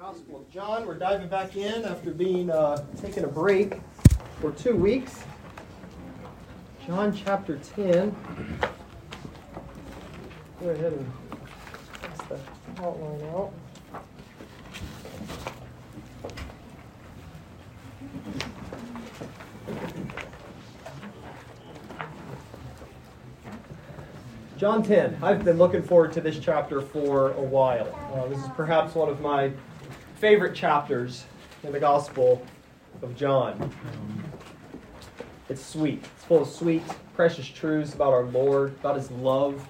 Gospel of John. We're diving back in after being uh, taking a break for two weeks. John chapter 10. Go ahead and pass the outline out. John 10. I've been looking forward to this chapter for a while. Uh, this is perhaps one of my favorite chapters in the Gospel of John. It's sweet. It's full of sweet, precious truths about our Lord, about His love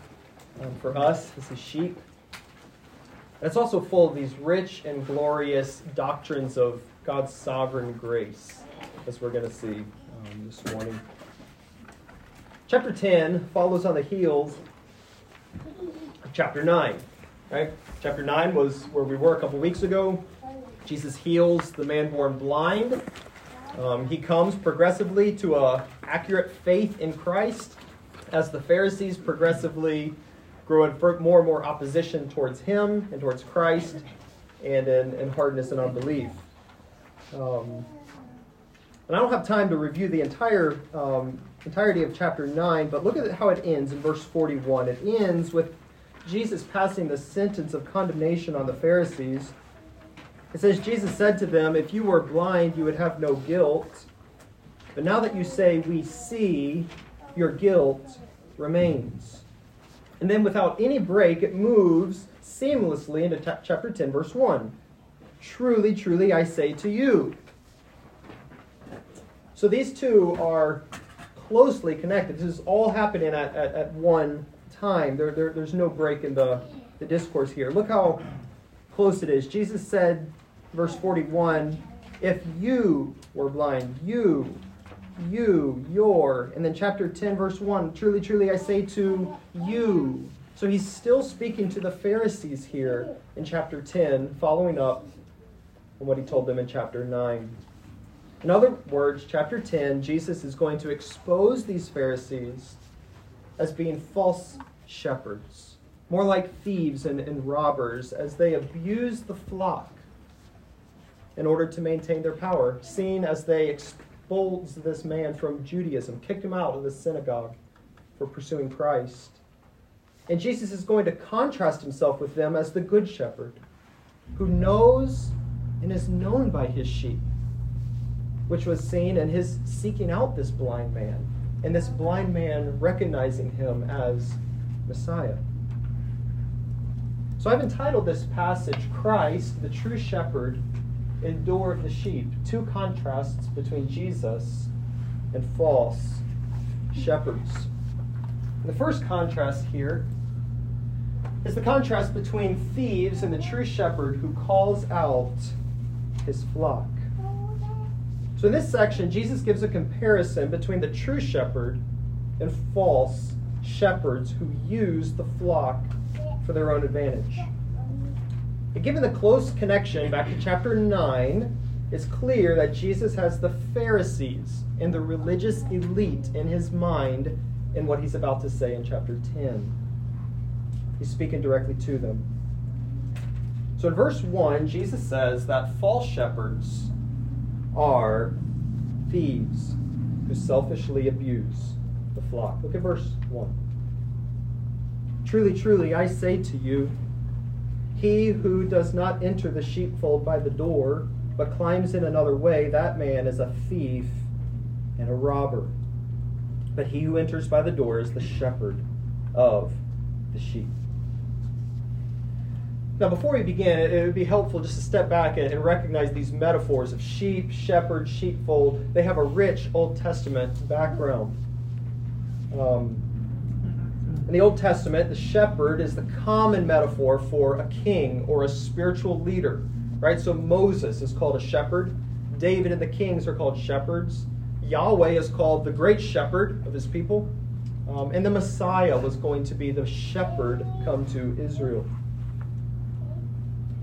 um, for us as His sheep. And it's also full of these rich and glorious doctrines of God's sovereign grace, as we're going to see um, this morning. Chapter 10 follows on the heels of chapter 9. Right? Chapter 9 was where we were a couple weeks ago. Jesus heals the man born blind. Um, he comes progressively to a accurate faith in Christ as the Pharisees progressively grow in more and more opposition towards him and towards Christ and in, in hardness and unbelief. Um, and I don't have time to review the entire um, entirety of chapter 9, but look at how it ends in verse 41. It ends with Jesus passing the sentence of condemnation on the Pharisees it says, Jesus said to them, If you were blind, you would have no guilt. But now that you say, We see, your guilt remains. And then, without any break, it moves seamlessly into t- chapter 10, verse 1. Truly, truly, I say to you. So these two are closely connected. This is all happening at, at, at one time. There, there, there's no break in the, the discourse here. Look how close it is. Jesus said verse 41 if you were blind, you, you, your. And then chapter 10, verse 1 truly, truly, I say to you. So he's still speaking to the Pharisees here in chapter 10, following up on what he told them in chapter 9. In other words, chapter 10, Jesus is going to expose these Pharisees as being false shepherds, more like thieves and, and robbers, as they abuse the flock in order to maintain their power, seeing as they expulsed this man from Judaism, kicked him out of the synagogue for pursuing Christ. And Jesus is going to contrast himself with them as the good shepherd who knows and is known by his sheep, which was seen in his seeking out this blind man, and this blind man recognizing him as Messiah. So I've entitled this passage Christ, the true shepherd, of the sheep. Two contrasts between Jesus and false shepherds. The first contrast here is the contrast between thieves and the true shepherd who calls out his flock. So, in this section, Jesus gives a comparison between the true shepherd and false shepherds who use the flock for their own advantage. But given the close connection back to chapter 9, it's clear that Jesus has the Pharisees and the religious elite in his mind in what he's about to say in chapter 10. He's speaking directly to them. So in verse 1, Jesus says that false shepherds are thieves who selfishly abuse the flock. Look at verse 1. Truly, truly, I say to you, he who does not enter the sheepfold by the door, but climbs in another way, that man is a thief and a robber. But he who enters by the door is the shepherd of the sheep. Now, before we begin, it would be helpful just to step back and recognize these metaphors of sheep, shepherd, sheepfold. They have a rich Old Testament background. Um, in the Old Testament, the shepherd is the common metaphor for a king or a spiritual leader, right? So Moses is called a shepherd. David and the kings are called shepherds. Yahweh is called the great shepherd of his people. Um, and the Messiah was going to be the shepherd come to Israel.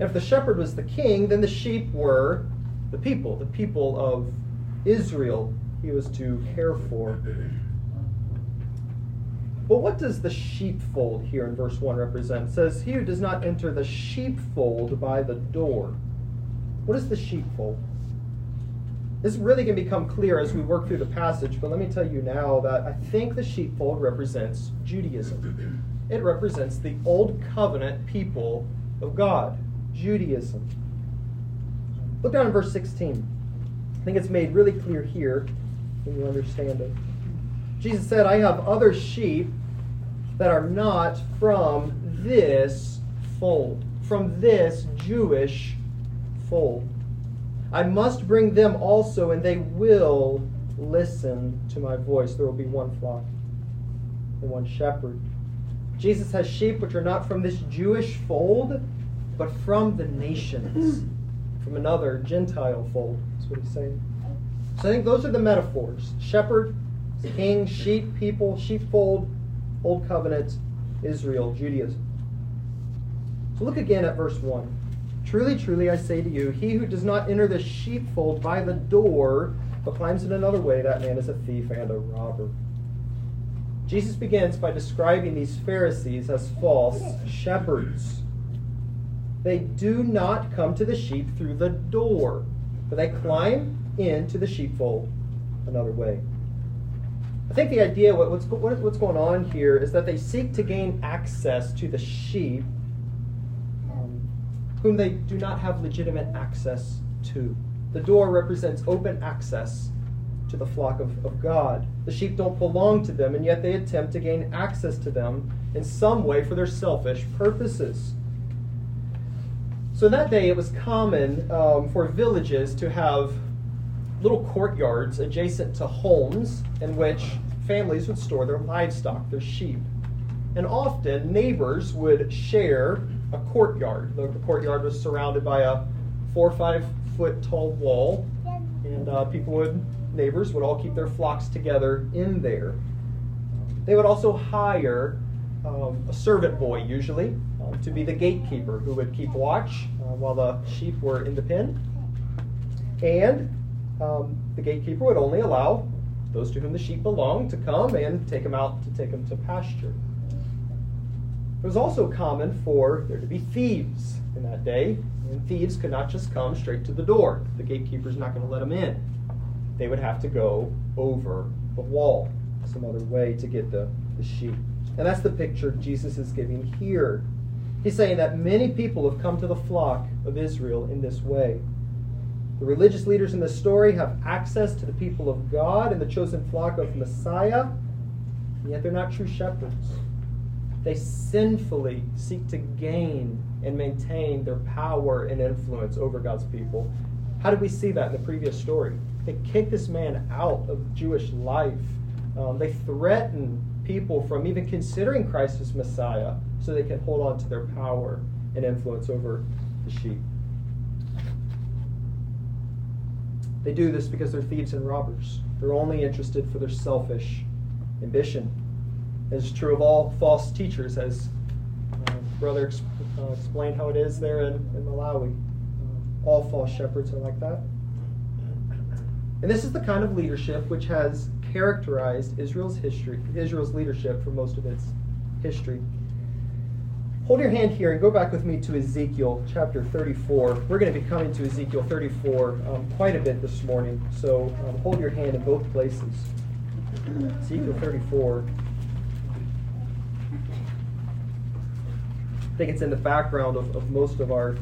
And if the shepherd was the king, then the sheep were the people, the people of Israel he was to care for. But what does the sheepfold here in verse 1 represent? It says, He who does not enter the sheepfold by the door. What is the sheepfold? This really can become clear as we work through the passage, but let me tell you now that I think the sheepfold represents Judaism. It represents the old covenant people of God, Judaism. Look down in verse 16. I think it's made really clear here when you understand it. Jesus said, I have other sheep that are not from this fold, from this Jewish fold. I must bring them also, and they will listen to my voice. There will be one flock and one shepherd. Jesus has sheep which are not from this Jewish fold, but from the nations, from another Gentile fold. That's what he's saying. So I think those are the metaphors shepherd, king, sheep, people, sheepfold, Old Covenant, Israel, Judaism. So look again at verse 1. Truly, truly, I say to you, he who does not enter the sheepfold by the door, but climbs in another way, that man is a thief and a robber. Jesus begins by describing these Pharisees as false shepherds. They do not come to the sheep through the door, but they climb into the sheepfold another way. I think the idea, what's, what's going on here, is that they seek to gain access to the sheep whom they do not have legitimate access to. The door represents open access to the flock of, of God. The sheep don't belong to them, and yet they attempt to gain access to them in some way for their selfish purposes. So in that day, it was common um, for villages to have little courtyards adjacent to homes in which families would store their livestock, their sheep. And often neighbors would share a courtyard. The, courtyard was surrounded by a four or five foot tall wall, and uh, people would, neighbors would all keep their flocks together in there. They would also hire um, a servant boy, usually, um, to be the gatekeeper who would keep watch uh, while the sheep were in the pen. And um, the gatekeeper would only allow those to whom the sheep belonged to come and take them out to take them to pasture. It was also common for there to be thieves in that day, and thieves could not just come straight to the door. The gatekeeper's not going to let them in. They would have to go over the wall, some other way to get the, the sheep. And that's the picture Jesus is giving here. He's saying that many people have come to the flock of Israel in this way. The religious leaders in the story have access to the people of God and the chosen flock of Messiah, and yet they're not true shepherds. They sinfully seek to gain and maintain their power and influence over God's people. How did we see that in the previous story? They kick this man out of Jewish life. Um, they threaten people from even considering Christ as Messiah so they can hold on to their power and influence over the sheep. They do this because they're thieves and robbers. They're only interested for their selfish ambition It's true of all false teachers, as uh, Brother uh, explained how it is there in, in Malawi. Uh, all false shepherds are like that. And this is the kind of leadership which has characterized Israel's history, Israel's leadership for most of its history. Hold your hand here and go back with me to Ezekiel chapter 34. We're going to be coming to Ezekiel 34 um, quite a bit this morning, so um, hold your hand in both places. Ezekiel 34. I think it's in the background of, of most of our,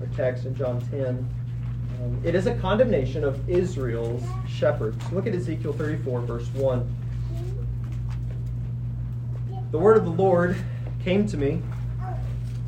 our text in John 10. Um, it is a condemnation of Israel's shepherds. Look at Ezekiel 34, verse 1. The word of the Lord came to me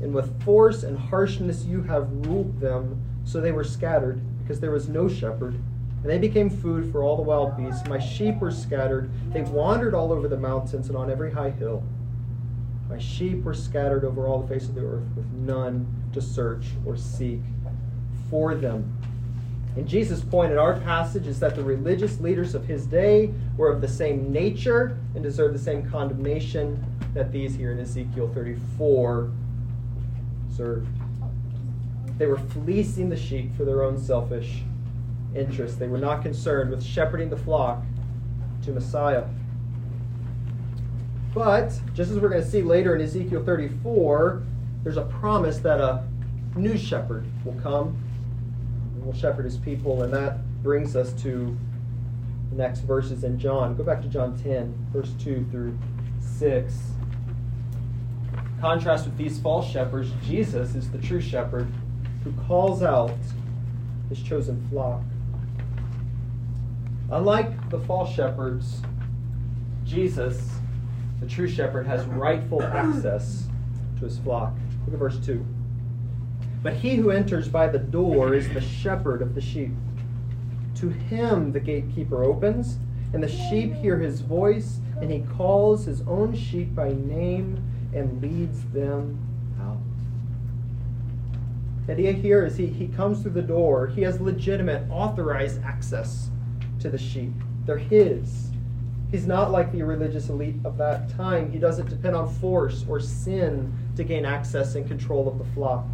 and with force and harshness you have ruled them, so they were scattered, because there was no shepherd. And they became food for all the wild beasts. My sheep were scattered. They wandered all over the mountains and on every high hill. My sheep were scattered over all the face of the earth, with none to search or seek for them. And Jesus' point in our passage is that the religious leaders of his day were of the same nature and deserved the same condemnation that these here in Ezekiel 34 deserved. They were fleecing the sheep for their own selfish interests. They were not concerned with shepherding the flock to Messiah. But, just as we're going to see later in Ezekiel 34, there's a promise that a new shepherd will come and will shepherd his people, and that brings us to the next verses in John. Go back to John 10, verse 2 through 6. Contrast with these false shepherds, Jesus is the true shepherd who calls out his chosen flock. Unlike the false shepherds, Jesus, the true shepherd, has rightful access to his flock. Look at verse 2. But he who enters by the door is the shepherd of the sheep. To him the gatekeeper opens, and the sheep hear his voice, and he calls his own sheep by name and leads them out. The idea here is he, he comes through the door, he has legitimate, authorized access to the sheep. They're his. He's not like the religious elite of that time. He doesn't depend on force or sin to gain access and control of the flock.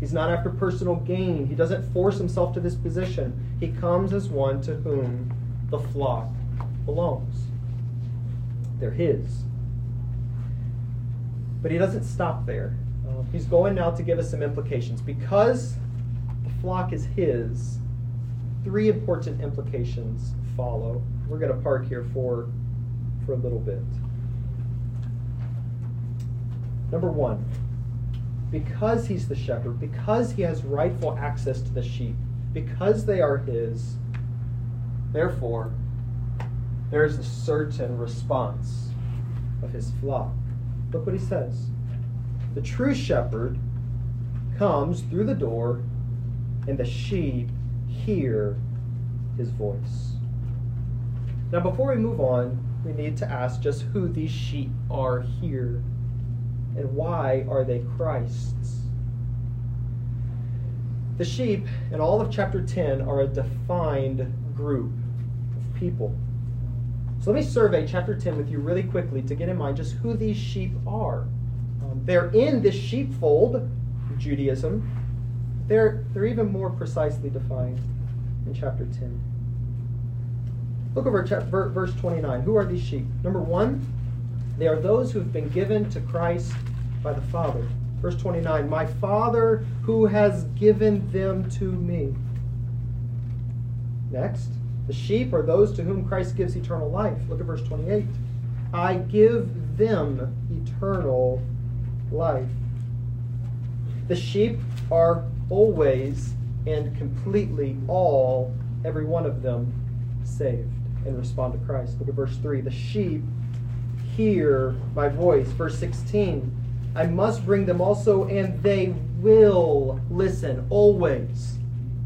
He's not after personal gain. He doesn't force himself to this position. He comes as one to whom the flock belongs. They're his. But he doesn't stop there. Uh, he's going now to give us some implications. Because the flock is his, three important implications follow. We're going to park here for, for a little bit. Number one, because he's the shepherd, because he has rightful access to the sheep, because they are his, therefore, there's a certain response of his flock. Look what he says. The true shepherd comes through the door, and the sheep hear his voice. Now, before we move on, we need to ask just who these sheep are here and why are they Christ's? The sheep in all of chapter 10 are a defined group of people. So let me survey chapter 10 with you really quickly to get in mind just who these sheep are. Um, they're in this sheepfold, Judaism. They're, they're even more precisely defined in chapter 10. Look over verse 29. Who are these sheep? Number one, they are those who have been given to Christ by the Father. Verse 29 My Father who has given them to me. Next, the sheep are those to whom Christ gives eternal life. Look at verse 28. I give them eternal life. The sheep are always and completely all, every one of them, saved and respond to Christ. Look at verse 3. The sheep hear my voice. Verse 16. I must bring them also, and they will listen, always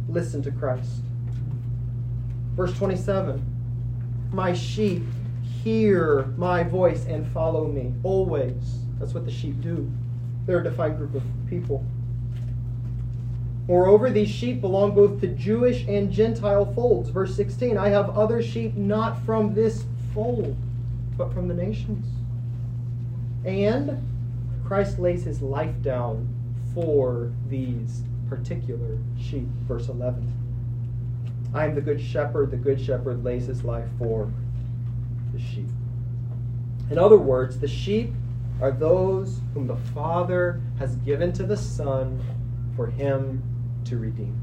listen to Christ. Verse 27. My sheep hear my voice and follow me, always. That's what the sheep do. They're a defined group of people. Moreover, these sheep belong both to Jewish and Gentile folds. Verse 16 I have other sheep not from this fold, but from the nations. And Christ lays his life down for these particular sheep. Verse 11 I am the good shepherd. The good shepherd lays his life for the sheep. In other words, the sheep are those whom the Father has given to the Son for him to redeem.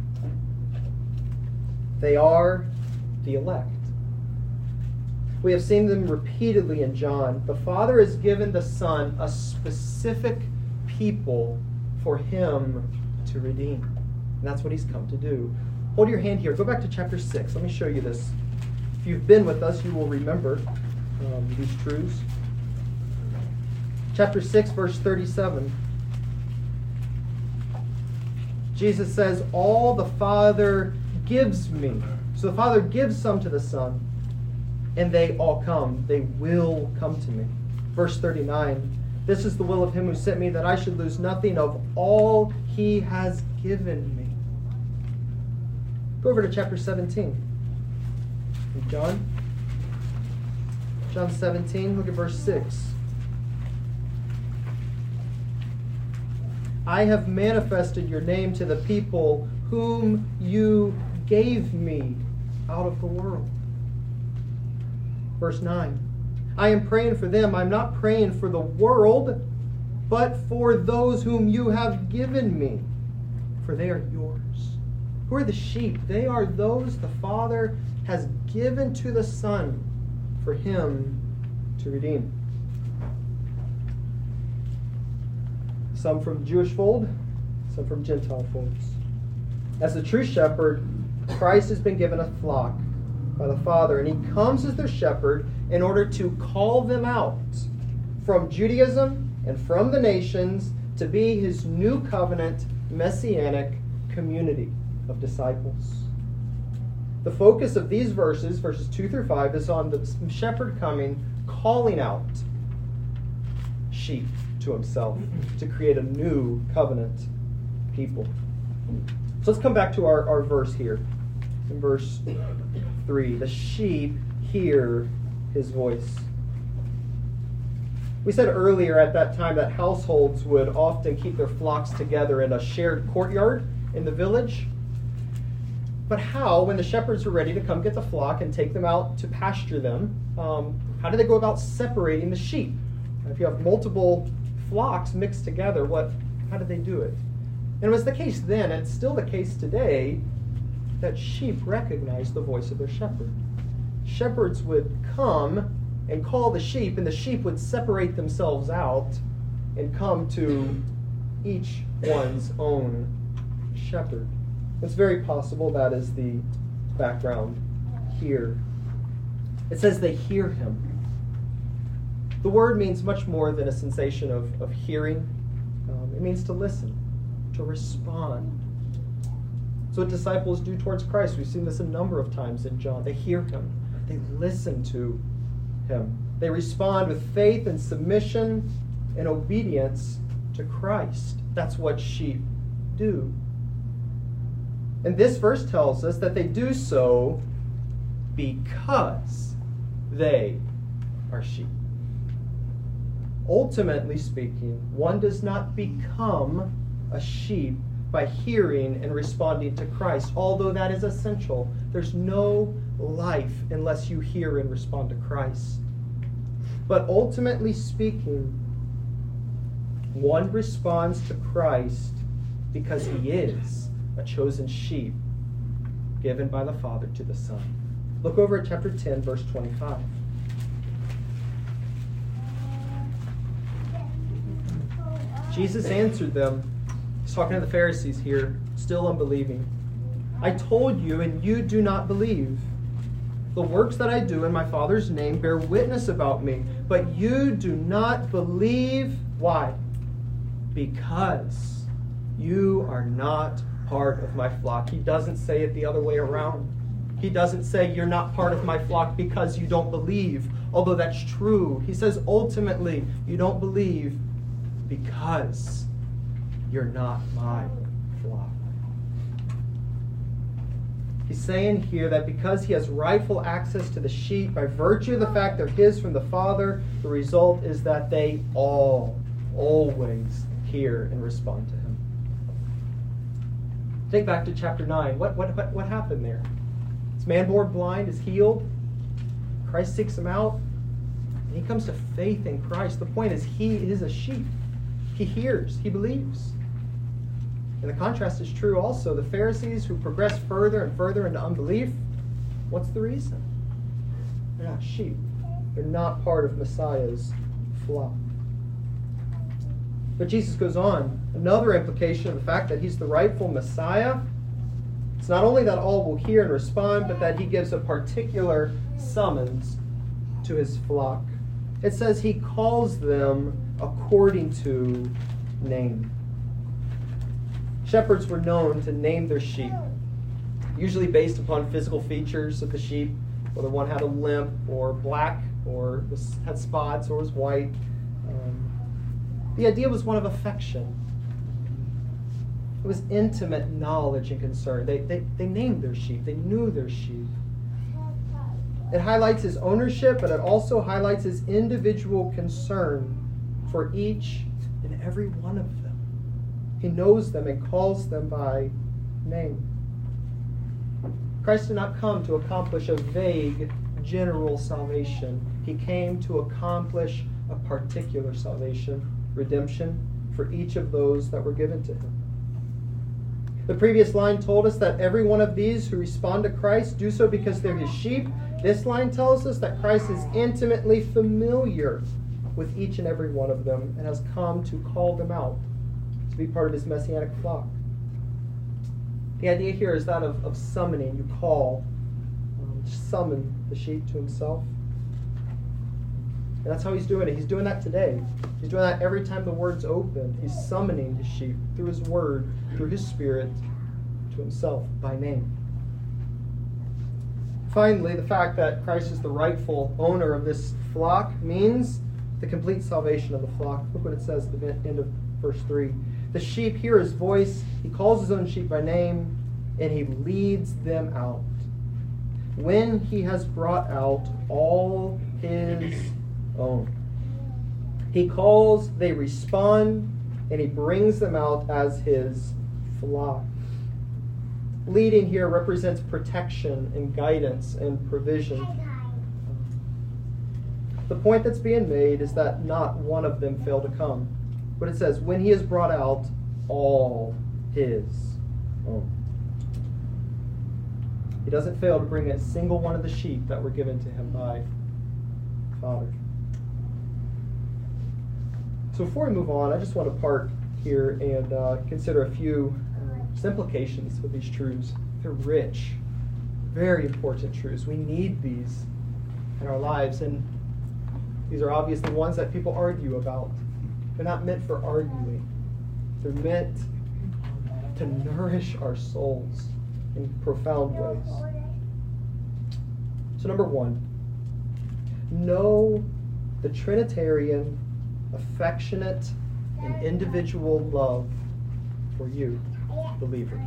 They are the elect. We have seen them repeatedly in John. The Father has given the Son a specific people for him to redeem. And that's what he's come to do. Hold your hand here. Go back to chapter 6. Let me show you this. If you've been with us, you will remember um, these truths. Chapter 6, verse 37. Jesus says, All the Father gives me. So the Father gives some to the Son, and they all come. They will come to me. Verse 39 This is the will of him who sent me, that I should lose nothing of all he has given me, Go over to chapter 17. John. John 17, look at verse 6. I have manifested your name to the people whom you gave me out of the world. Verse 9. I am praying for them. I'm not praying for the world, but for those whom you have given me, for they are yours. Who are the sheep? They are those the Father has given to the Son for him to redeem. Some from Jewish fold, some from Gentile folds. As the true shepherd, Christ has been given a flock by the Father, and he comes as their shepherd in order to call them out from Judaism and from the nations to be his new covenant messianic community of disciples. The focus of these verses, verses 2 through 5, is on the shepherd coming, calling out sheep to himself to create a new covenant people. So let's come back to our, our verse here. In verse 3, the sheep hear his voice. We said earlier at that time that households would often keep their flocks together in a shared courtyard in the village. But how, when the shepherds were ready to come get the flock and take them out to pasture them, um, how do they go about separating the sheep? If you have multiple flocks mixed together, what, how did they do it? And it was the case then, and it's still the case today, that sheep recognize the voice of their shepherd. Shepherds would come and call the sheep, and the sheep would separate themselves out and come to each one's own shepherd. It's very possible that is the background here. It says they hear him. The word means much more than a sensation of, of hearing, um, it means to listen, to respond. So, what disciples do towards Christ, we've seen this a number of times in John. They hear him, they listen to him, they respond with faith and submission and obedience to Christ. That's what sheep do. And this verse tells us that they do so because they are sheep. Ultimately speaking, one does not become a sheep by hearing and responding to Christ, although that is essential. There's no life unless you hear and respond to Christ. But ultimately speaking, one responds to Christ because he is a chosen sheep given by the Father to the Son. Look over at chapter 10, verse 25. Jesus answered them. He's talking to the Pharisees here, still unbelieving. I told you, and you do not believe. The works that I do in my Father's name bear witness about me, but you do not believe. Why? Because you are not part of my flock. He doesn't say it the other way around. He doesn't say, You're not part of my flock because you don't believe, although that's true. He says, Ultimately, you don't believe because you're not my flock. He's saying here that because he has rightful access to the sheep by virtue of the fact they're his from the Father, the result is that they all, always hear and respond to him. Think back to chapter 9. What, what, what, what happened there? This man born blind is healed. Christ seeks him out. And he comes to faith in Christ. The point is, he is a sheep. He hears, he believes. And the contrast is true also. The Pharisees who progress further and further into unbelief, what's the reason? They're not sheep, they're not part of Messiah's flock. But Jesus goes on. Another implication of the fact that he's the rightful Messiah. It's not only that all will hear and respond, but that he gives a particular summons to his flock. It says he calls them according to name. Shepherds were known to name their sheep, usually based upon physical features of the sheep, whether one had a limp or black or was, had spots or was white. The idea was one of affection. It was intimate knowledge and concern. They, they, they named their sheep, they knew their sheep. It highlights his ownership, but it also highlights his individual concern for each and every one of them. He knows them and calls them by name. Christ did not come to accomplish a vague, general salvation. He came to accomplish a particular salvation, redemption, for each of those that were given to him. The previous line told us that every one of these who respond to Christ do so because they're his sheep. This line tells us that Christ is intimately familiar with each and every one of them and has come to call them out to be part of his messianic flock. The idea here is that of, of summoning. You call, um, summon the sheep to himself. And that's how he's doing it. He's doing that today. He's doing that every time the word's open. He's summoning his sheep through his word, through his spirit, to himself by name. Finally, the fact that Christ is the rightful owner of this flock means the complete salvation of the flock. Look what it says at the end of verse 3. The sheep hear his voice, he calls his own sheep by name, and he leads them out. When he has brought out all his own, he calls, they respond, and he brings them out as his flock. Leading here represents protection and guidance and provision. The point that's being made is that not one of them failed to come. But it says, when he has brought out all his own. He doesn't fail to bring a single one of the sheep that were given to him by Father. So before we move on, I just want to park here and uh, consider a few uh, implications of these truths. They're rich, very important truths. We need these in our lives, and these are obviously ones that people argue about. They're not meant for arguing, they're meant to nourish our souls in profound ways. So, number one, know the Trinitarian, affectionate, and individual love for you, believer.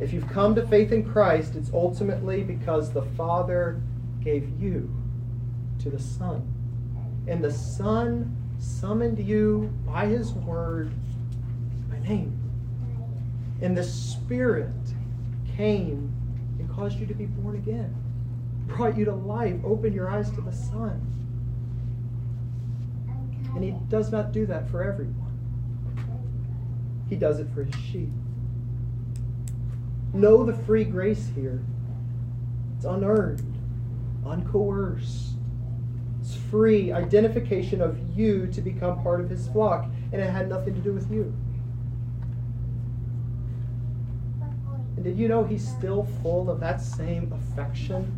If you've come to faith in Christ, it's ultimately because the Father gave you to the Son and the Son summoned you by his word by name. And the Spirit came and caused you to be born again, brought you to life, opened your eyes to the Son. And he does not do that for everyone. He does it for his sheep. Know the free grace here. It's unearned, uncoerced It's free identification of you to become part of his flock, and it had nothing to do with you. And did you know he's still full of that same affection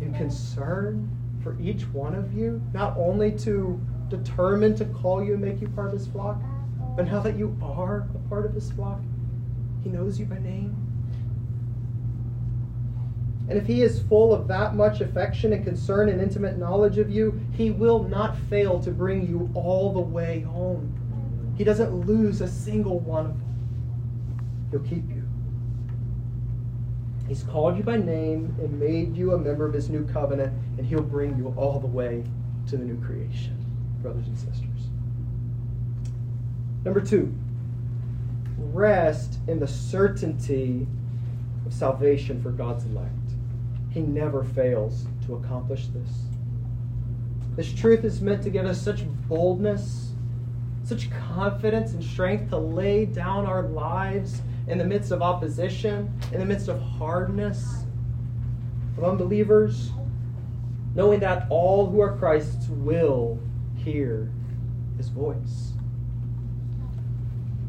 and concern for each one of you? Not only to determine to call you and make you part of his flock, but now that you are a part of his flock, he knows you by name. And if he is full of that much affection and concern and intimate knowledge of you, he will not fail to bring you all the way home. He doesn't lose a single one of them. He'll keep you. He's called you by name and made you a member of his new covenant, and he'll bring you all the way to the new creation, brothers and sisters. Number two, rest in the certainty of salvation for God's elect. He never fails to accomplish this. This truth is meant to give us such boldness, such confidence and strength to lay down our lives in the midst of opposition, in the midst of hardness, of unbelievers, knowing that all who are Christ's will hear his voice.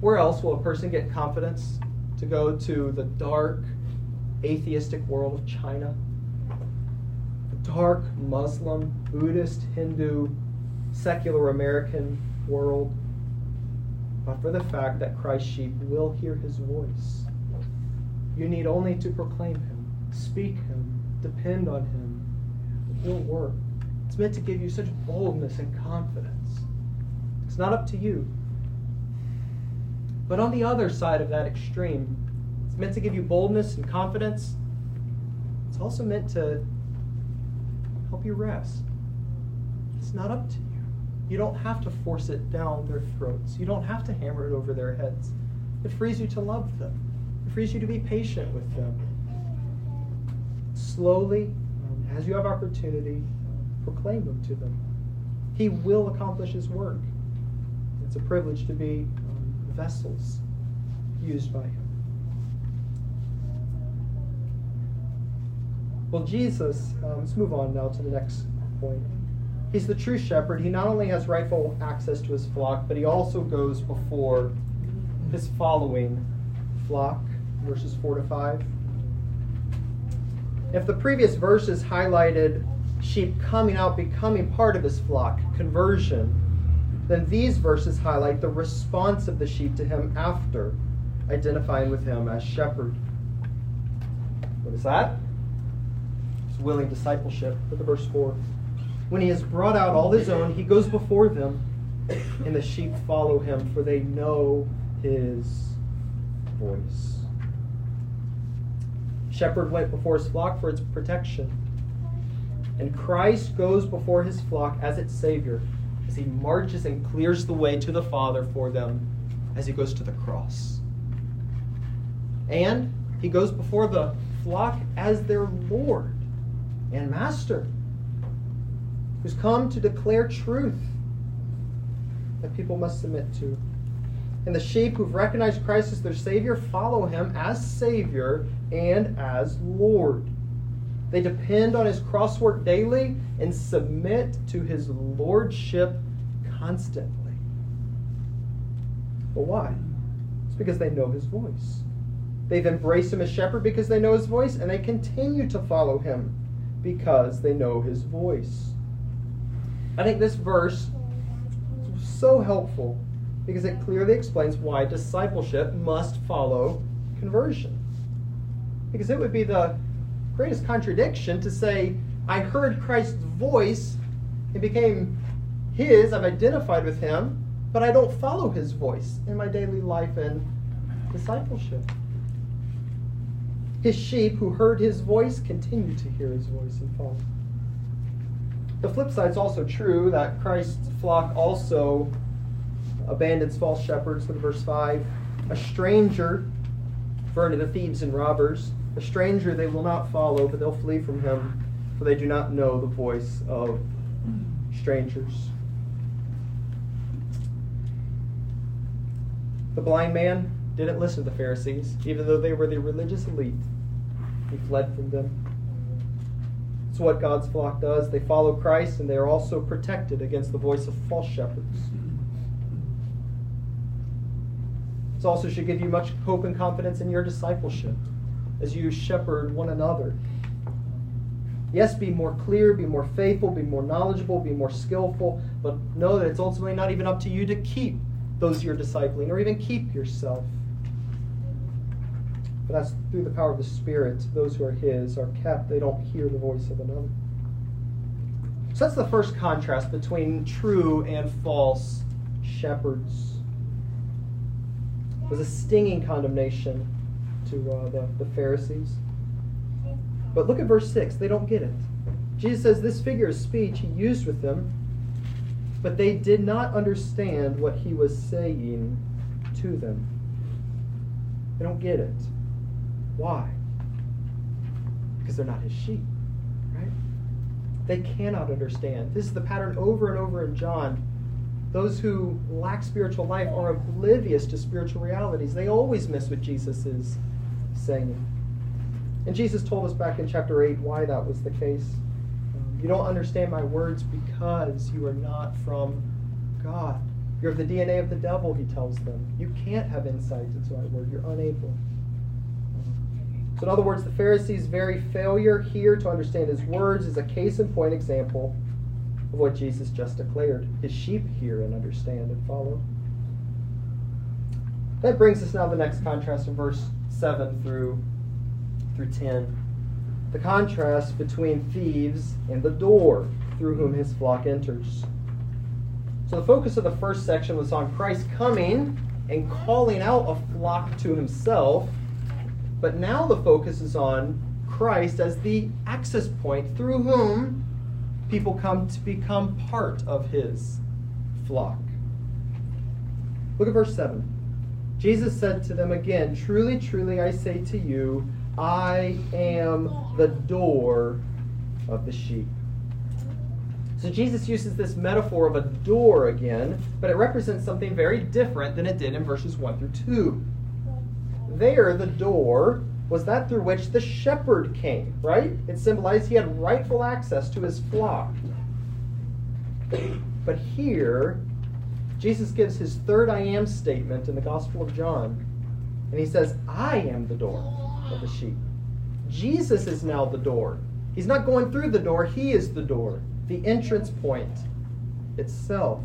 Where else will a person get confidence to go to the dark, atheistic world of China? The dark Muslim, Buddhist, Hindu, secular American world, but for the fact that Christ's sheep will hear his voice. You need only to proclaim him, speak him, depend on him. It will work. It's meant to give you such boldness and confidence. It's not up to you. But on the other side of that extreme, it's meant to give you boldness and confidence. It's also meant to help you rest. It's not up to you. You don't have to force it down their throats. You don't have to hammer it over their heads. It frees you to love them. It frees you to be patient with them. Slowly, um, as you have opportunity, proclaim them to them. He will accomplish his work. It's a privilege to be um, vessels used by him. Well, Jesus, um, let's move on now to the next point. He's the true shepherd. He not only has rightful access to his flock, but he also goes before his following flock, verses 4 to 5. If the previous verses highlighted sheep coming out, becoming part of his flock, conversion, then these verses highlight the response of the sheep to him after identifying with him as shepherd. What is that? It's willing discipleship. Look at verse 4. When he has brought out all his own, he goes before them, and the sheep follow him, for they know his voice. Shepherd went before his flock for its protection. And Christ goes before his flock as its Savior, as he marches and clears the way to the Father for them as he goes to the cross. And he goes before the flock as their Lord and Master, who's come to declare truth that people must submit to. And the sheep who've recognized Christ as their Savior follow him as Savior and as Lord. They depend on his crosswork daily and submit to his lordship constantly. But why? It's because they know his voice. They've embraced him as shepherd because they know his voice, and they continue to follow him because they know his voice. I think this verse is so helpful because it clearly explains why discipleship must follow conversion. Because it would be the greatest contradiction to say, I heard Christ's voice, it became his, I've identified with him, but I don't follow his voice in my daily life and discipleship. His sheep who heard his voice continue to hear his voice and follow. The flip side is also true that Christ's flock also abandons false shepherds. Look at verse 5. A stranger, referring to the thieves and robbers, a stranger they will not follow, but they'll flee from him, for they do not know the voice of strangers. The blind man didn't listen to the Pharisees, even though they were the religious elite. He fled from them. It's what God's flock does. They follow Christ, and they are also protected against the voice of false shepherds. This also should give you much hope and confidence in your discipleship as you shepherd one another. Yes, be more clear, be more faithful, be more knowledgeable, be more skillful, but know that it's ultimately not even up to you to keep those you're discipling or even keep yourself. But that's through the power of the Spirit. Those who are His are kept. They don't hear the voice of another. So that's the first contrast between true and false shepherds. It was a stinging condemnation to uh, the, the Pharisees. But look at verse 6. They don't get it. Jesus says this figure of speech he used with them, but they did not understand what he was saying to them. They don't get it. Why? Because they're not his sheep, right? They cannot understand. This is the pattern over and over in John. Those who lack spiritual life are oblivious to spiritual realities. They always miss what Jesus saying. And Jesus told us back in chapter 8 why that was the case. Um, you don't understand my words because you are not from God. You're of the DNA of the devil, he tells them. You can't have insight into my word. You're unable. So, in other words, the Pharisees' very failure here to understand his words is a case in point example of what Jesus just declared. His sheep hear and understand and follow. That brings us now to the next contrast in verse 7 through, through 10. The contrast between thieves and the door through whom his flock enters. So the focus of the first section was on Christ coming and calling out a flock to himself. But now the focus is on Christ as the access point through whom people come to become part of his flock. Look at verse 7. Jesus said to them again, Truly, truly, I say to you, I am the door of the sheep. So Jesus uses this metaphor of a door again, but it represents something very different than it did in verses 1 through 2. There, the door was that through which the shepherd came, right? It symbolized he had rightful access to his flock. But here, Jesus gives his third I am statement in the Gospel of John. And he says, I am the door of the sheep. Jesus is now the door. He's not going through the door, he is the door, the entrance point itself.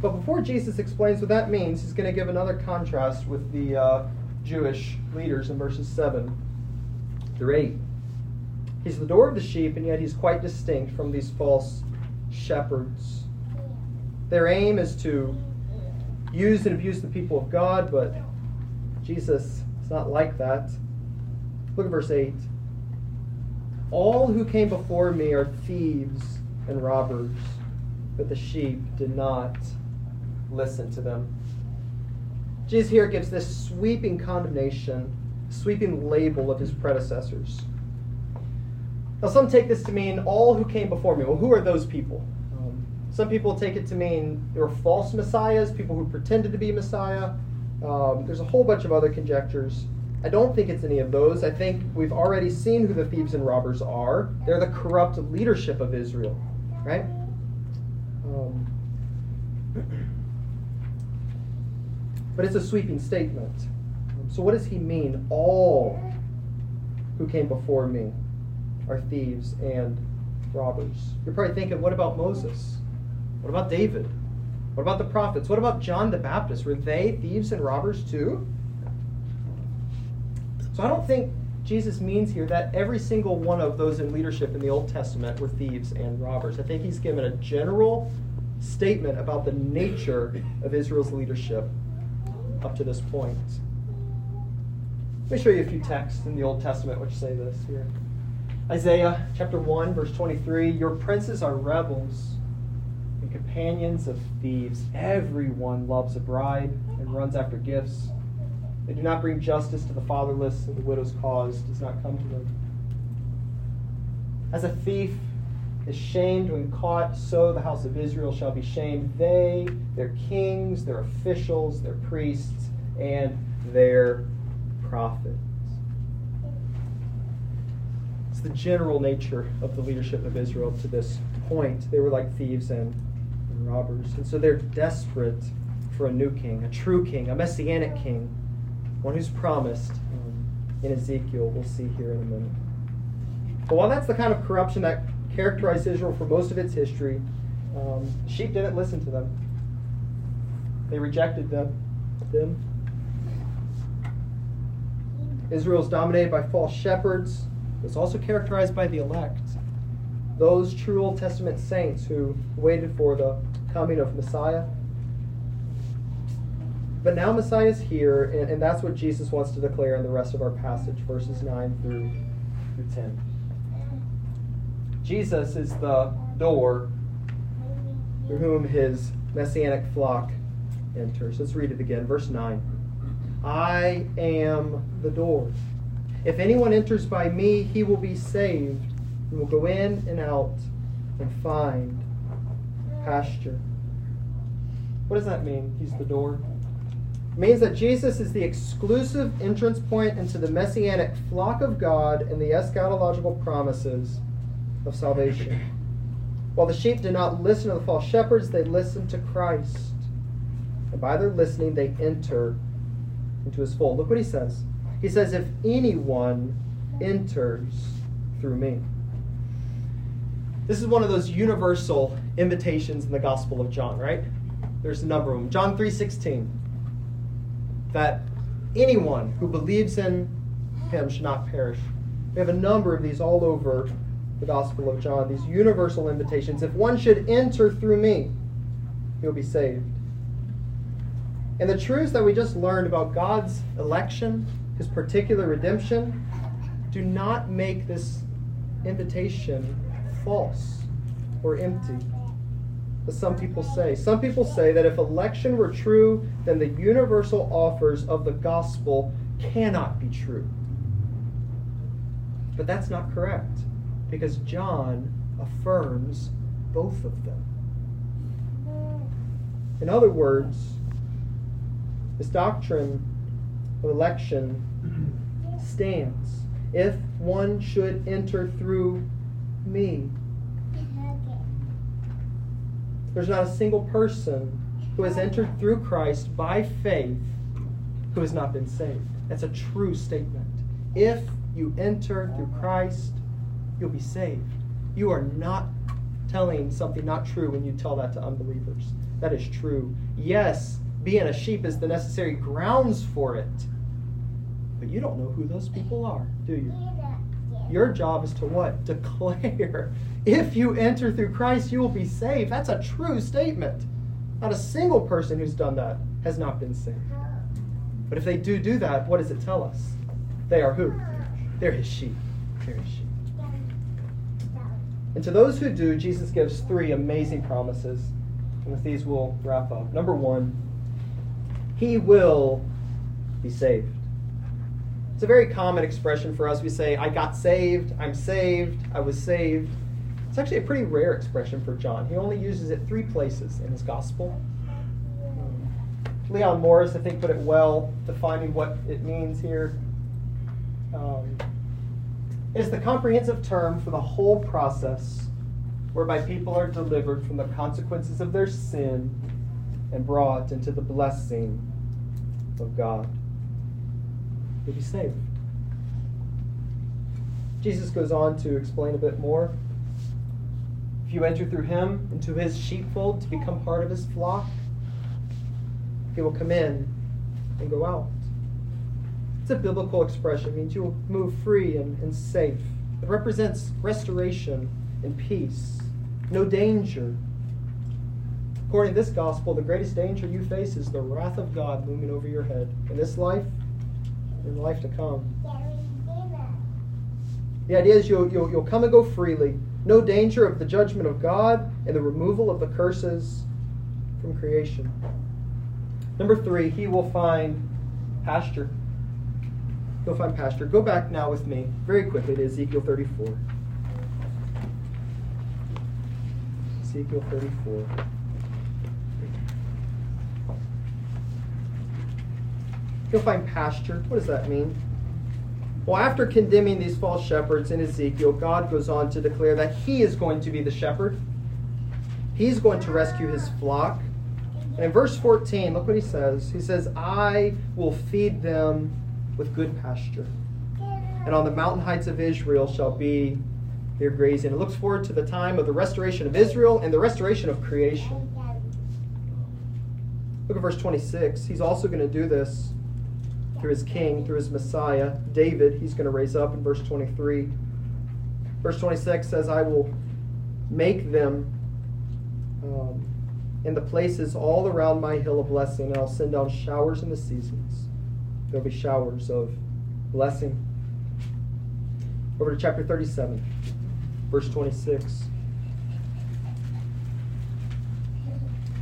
But before Jesus explains what that means, he's going to give another contrast with the uh, Jewish leaders in verses 7 through 8. He's the door of the sheep, and yet he's quite distinct from these false shepherds. Their aim is to use and abuse the people of God, but Jesus is not like that. Look at verse 8. All who came before me are thieves and robbers, but the sheep did not listen to them. Jesus here gives this sweeping condemnation, sweeping label of his predecessors. Now, some take this to mean all who came before me. Well, who are those people? Um, some people take it to mean there were false messiahs, people who pretended to be Messiah. Um, there's a whole bunch of other conjectures. I don't think it's any of those. I think we've already seen who the thieves and robbers are. They're the corrupt leadership of Israel, right? Um, but it's a sweeping statement. So, what does he mean? All who came before me are thieves and robbers. You're probably thinking, what about Moses? What about David? What about the prophets? What about John the Baptist? Were they thieves and robbers too? So, I don't think Jesus means here that every single one of those in leadership in the Old Testament were thieves and robbers. I think he's given a general statement about the nature of Israel's leadership up to this point. Let me show you a few texts in the Old Testament which say this here. Isaiah chapter 1, verse 23 Your princes are rebels companions of thieves. Everyone loves a bride and runs after gifts. They do not bring justice to the fatherless, and the widow's cause does not come to them. As a thief is shamed when caught, so the house of Israel shall be shamed. They, their kings, their officials, their priests, and their prophets. It's the general nature of the leadership of Israel to this point. They were like thieves and, robbers. And so they're desperate for a new king, a true king, a messianic king, one who's promised um, in Ezekiel. We'll see here in a minute. But while that's the kind of corruption that characterized Israel for most of its history. Um, sheep didn't listen to them. They rejected them. them. Israel is dominated by false shepherds. It's also characterized by the elect. Those true Old Testament saints who waited for the coming of Messiah. But now Messiah is here, and, and that's what Jesus wants to declare in the rest of our passage, verses 9 through, through 10. Jesus is the door through whom his messianic flock enters. Let's read it again. Verse 9. I am the door. If anyone enters by me, he will be saved and will go in and out and find pasture. What does that mean? He's the door. It means that Jesus is the exclusive entrance point into the messianic flock of God and the eschatological promises of salvation. While the sheep did not listen to the false shepherds, they listened to Christ. And by their listening, they enter into his fold. Look what he says. He says, If anyone enters through me. This is one of those universal invitations in the Gospel of John, right? There's a number of them. John 3:16. That anyone who believes in him should not perish. We have a number of these all over the Gospel of John, these universal invitations. If one should enter through me, he'll be saved. And the truths that we just learned about God's election, his particular redemption, do not make this invitation false or empty. As some people say. Some people say that if election were true, then the universal offers of the gospel cannot be true. But that's not correct, because John affirms both of them. In other words, this doctrine of election stands if one should enter through me. There's not a single person who has entered through Christ by faith who has not been saved. That's a true statement. If you enter through Christ, you'll be saved. You are not telling something not true when you tell that to unbelievers. That is true. Yes, being a sheep is the necessary grounds for it. But you don't know who those people are, do you? Your mm. job is to what? Declare. If you enter through Christ, you will be saved. That's a true statement. Not a single person who's done that has not been saved. But if they do do that, what does it tell us? They are who? They're his sheep. They're his sheep. And to those who do, Jesus gives three amazing promises. And with these, we'll wrap up. Number one, he will be saved. It's a very common expression for us. We say, I got saved, I'm saved, I was saved. It's actually a pretty rare expression for John. He only uses it three places in his gospel. Um, Leon Morris, I think, put it well, defining what it means here. Um, the comprehensive term for the whole process whereby people are delivered from the consequences of their sin and brought into the blessing of God. You'll be saved. Jesus goes on to explain a bit more. If you enter through him into his sheepfold to become part of his flock, he will come in and go out. It's a biblical expression. It means you will move free and, and safe. It represents restoration and peace, no danger. According to this gospel, the greatest danger you face is the wrath of God looming over your head in this life and life to come. The idea is you'll, you'll, you'll come and go freely, no danger of the judgment of God and the removal of the curses from creation. Number three, he will find pasture. He'll find pasture. Go back now with me very quickly to Ezekiel 34. Ezekiel 34. He'll find pasture. What does that mean? Well, after condemning these false shepherds in Ezekiel, God goes on to declare that He is going to be the shepherd. He's going to rescue His flock. And in verse 14, look what He says. He says, I will feed them with good pasture. And on the mountain heights of Israel shall be their grazing. It looks forward to the time of the restoration of Israel and the restoration of creation. Look at verse 26. He's also going to do this through his king, through his Messiah, David, he's going to raise up in verse 23. Verse 26 says, I will make them um, in the places all around my hill of blessing, and I'll send down showers in the seasons. There'll be showers of blessing. Over to chapter 37, verse 26.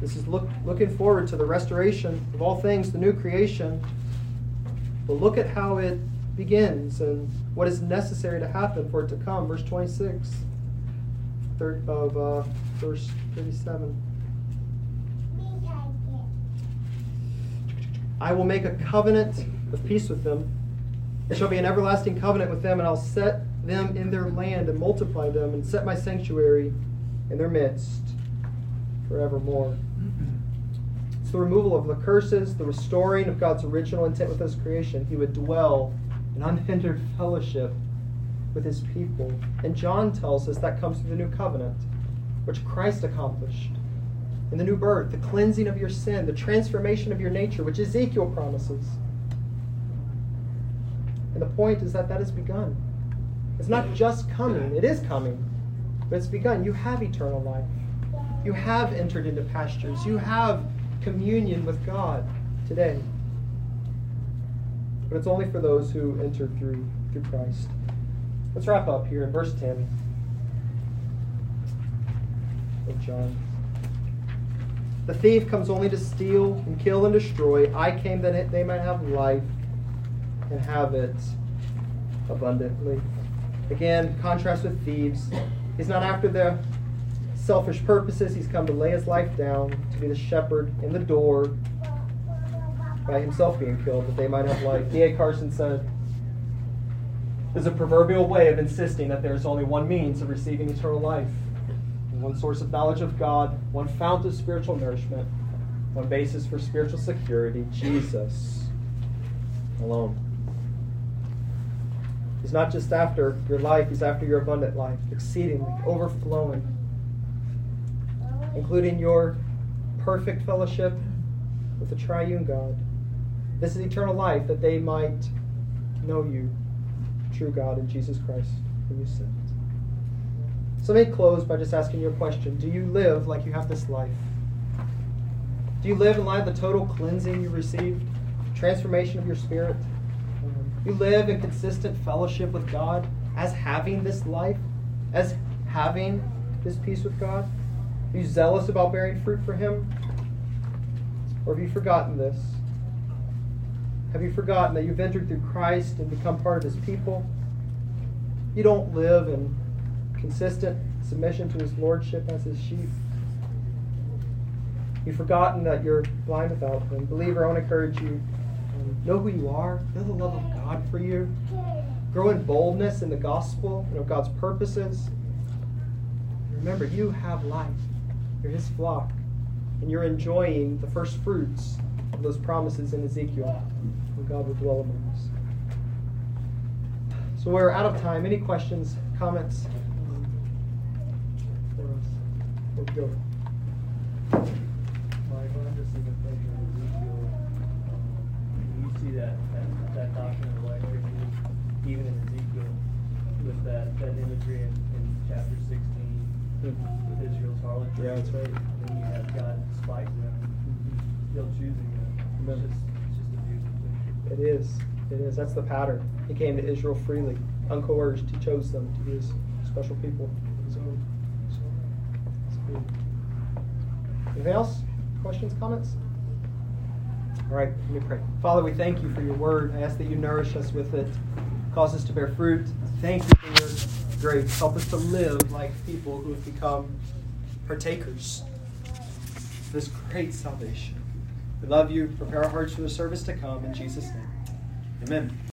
This is look, looking forward to the restoration of all things, the new creation. But look at how it begins and what is necessary to happen for it to come. Verse 26 third of uh, verse 37. I will make a covenant of peace with them. It shall be an everlasting covenant with them, and I'll set them in their land and multiply them, and set my sanctuary in their midst forevermore. It's the removal of the curses, the restoring of God's original intent with his creation. He would dwell in unhindered fellowship with his people. And John tells us that comes through the new covenant, which Christ accomplished. In the new birth, the cleansing of your sin, the transformation of your nature, which Ezekiel promises. And the point is that that has begun. It's not just coming, it is coming, but it's begun. You have eternal life. You have entered into pastures. You have communion with God today. But it's only for those who enter through through Christ. Let's wrap up here in verse 10 of John. The thief comes only to steal and kill and destroy. I came that they might have life and have it abundantly. Again, contrast with thieves. He's not after their selfish purposes. He's come to lay his life down, to be the shepherd in the door, by himself being killed, that they might have life. D.A. Carson said, There's a proverbial way of insisting that there is only one means of receiving eternal life, one source of knowledge of God, one fount of spiritual nourishment, one basis for spiritual security Jesus alone. He's not just after your life, He's after your abundant life, exceedingly, overflowing, including your perfect fellowship with the triune God. This is eternal life, that they might know you, true God, and Jesus Christ, whom you sent. So let me close by just asking you a question. Do you live like you have this life? Do you live in light of the total cleansing you received? Transformation of your spirit? You live in consistent fellowship with God as having this life, as having this peace with God? Are you zealous about bearing fruit for Him? Or have you forgotten this? Have you forgotten that you've entered through Christ and become part of His people? You don't live in consistent submission to His Lordship as His sheep. You've forgotten that you're blind without Him. Believer, I want to encourage you um, know who you are, know the love of God for you, grow in boldness in the gospel and of God's purposes. Remember, you have life. You're His flock, and you're enjoying the first fruits of those promises in Ezekiel when God will dwell among us. So we're out of time. Any questions, comments for us? We'll go. Um, see that, that, that doctrine of life even in Ezekiel with that, that imagery in, in chapter 16 mm-hmm. with Israel's harlotry. Yeah, that's right. And then you have God despite them, mm-hmm. still choosing them. It's just, it's just a beautiful thing. It is. It is. That's the pattern. He came to Israel freely, uncoerced. He chose them to be his special people. So, so Anything else? Questions, comments? All right, let me pray. Father, we thank you for your word. I ask that you nourish us with it, cause us to bear fruit. Thank you for your grace. Help us to live like people who have become partakers of this great salvation. We love you. Prepare our hearts for the service to come. In Jesus' name, amen.